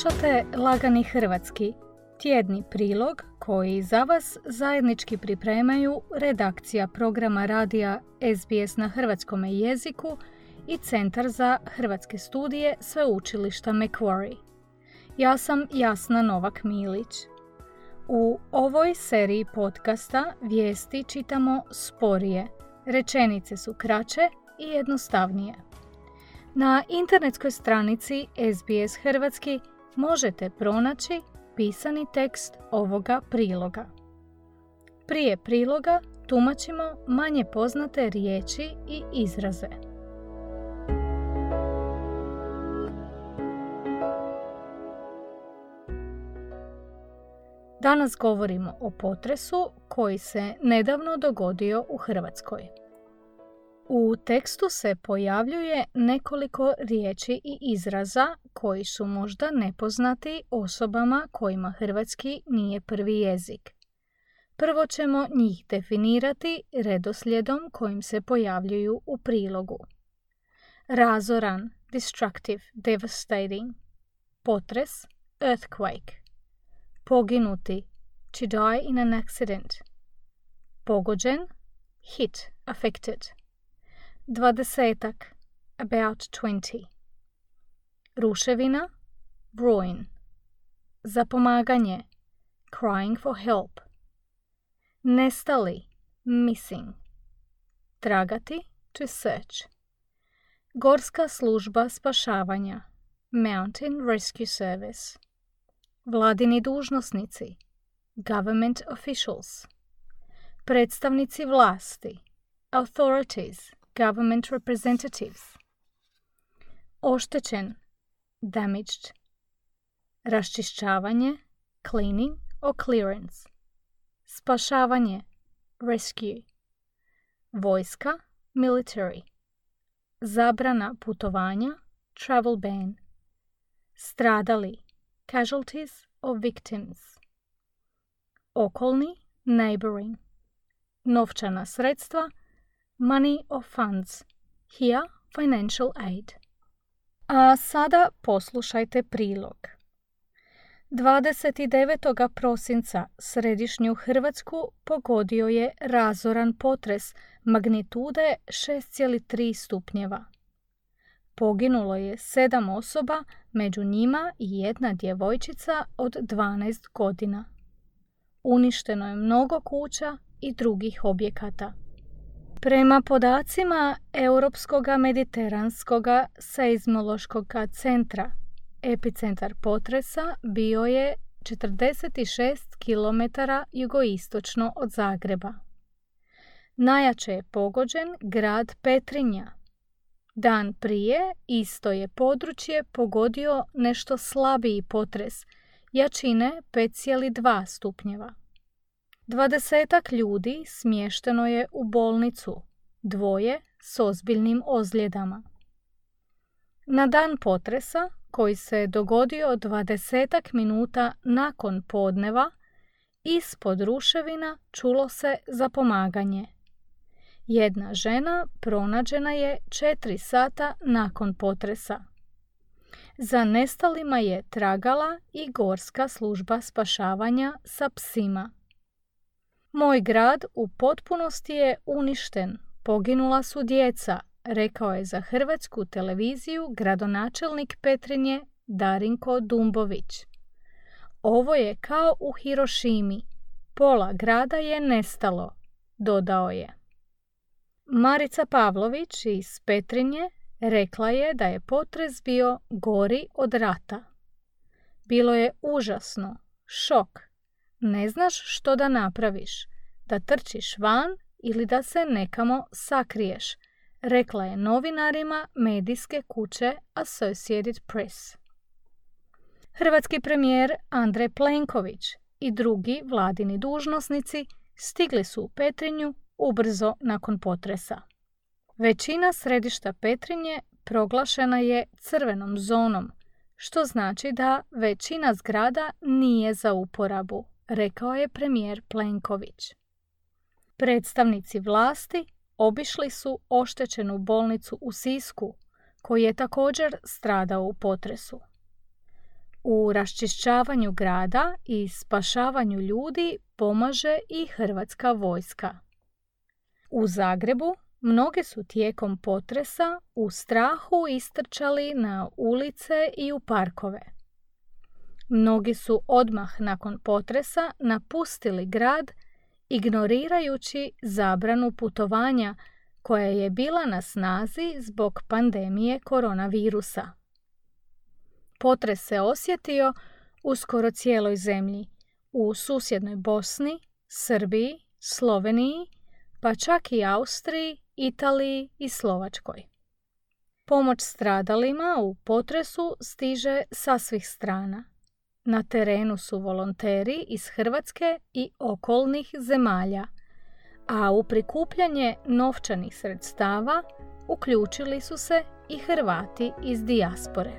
Slušate Lagani Hrvatski, tjedni prilog koji za vas zajednički pripremaju redakcija programa radija SBS na hrvatskom jeziku i Centar za hrvatske studije Sveučilišta Macquarie. Ja sam Jasna Novak Milić. U ovoj seriji podcasta vijesti čitamo sporije, rečenice su kraće i jednostavnije. Na internetskoj stranici SBS Hrvatski možete pronaći pisani tekst ovoga priloga. Prije priloga tumačimo manje poznate riječi i izraze. Danas govorimo o potresu koji se nedavno dogodio u Hrvatskoj. U tekstu se pojavljuje nekoliko riječi i izraza koji su možda nepoznati osobama kojima hrvatski nije prvi jezik. Prvo ćemo njih definirati redoslijedom kojim se pojavljuju u prilogu. Razoran, destructive, devastating. Potres, earthquake. Poginuti, to die in an accident. Pogođen, hit, affected. Dvadesetak. About twenty. Ruševina. Ruin. Zapomaganje. Crying for help. Nestali. Missing. Tragati. To search. Gorska služba spašavanja. Mountain Rescue Service. Vladini dužnosnici. Government officials. Predstavnici vlasti. Authorities government representatives. Oštećen, damaged. Raščišćavanje, cleaning or clearance. Spašavanje, rescue. Vojska, military. Zabrana putovanja, travel ban. Stradali, casualties or victims. Okolni, neighboring. Novčana sredstva, money or funds. Here, financial aid. A sada poslušajte prilog. 29. prosinca središnju Hrvatsku pogodio je razoran potres magnitude 6,3 stupnjeva. Poginulo je sedam osoba, među njima i jedna djevojčica od 12 godina. Uništeno je mnogo kuća i drugih objekata. Prema podacima Europskog mediteranskog seizmološkog centra, epicentar potresa bio je 46 km jugoistočno od Zagreba. Najjače je pogođen grad Petrinja. Dan prije isto je područje pogodio nešto slabiji potres, jačine 5,2 stupnjeva. Dvadesetak ljudi smješteno je u bolnicu, dvoje s ozbiljnim ozljedama. Na dan potresa, koji se dogodio dvadesetak minuta nakon podneva, ispod ruševina čulo se zapomaganje. Jedna žena pronađena je četiri sata nakon potresa. Za nestalima je tragala i gorska služba spašavanja sa psima. Moj grad u potpunosti je uništen, poginula su djeca, rekao je za hrvatsku televiziju gradonačelnik Petrinje Darinko Dumbović. Ovo je kao u Hirošimi. Pola grada je nestalo, dodao je. Marica Pavlović iz Petrinje rekla je da je potres bio gori od rata. Bilo je užasno, šok, ne znaš što da napraviš, da trčiš van ili da se nekamo sakriješ, rekla je novinarima medijske kuće Associated Press. Hrvatski premijer Andrej Plenković i drugi vladini dužnosnici stigli su u Petrinju ubrzo nakon potresa. Većina središta Petrinje proglašena je crvenom zonom, što znači da većina zgrada nije za uporabu rekao je premijer Plenković. Predstavnici vlasti obišli su oštećenu bolnicu u Sisku, koji je također stradao u potresu. U raščišćavanju grada i spašavanju ljudi pomaže i Hrvatska vojska. U Zagrebu mnoge su tijekom potresa u strahu istrčali na ulice i u parkove. Mnogi su odmah nakon potresa napustili grad ignorirajući zabranu putovanja koja je bila na snazi zbog pandemije koronavirusa. Potres se osjetio u skoro cijeloj zemlji, u susjednoj Bosni, Srbiji, Sloveniji, pa čak i Austriji, Italiji i Slovačkoj. Pomoć stradalima u potresu stiže sa svih strana. Na terenu su volonteri iz Hrvatske i okolnih zemalja, a u prikupljanje novčanih sredstava uključili su se i Hrvati iz dijaspore.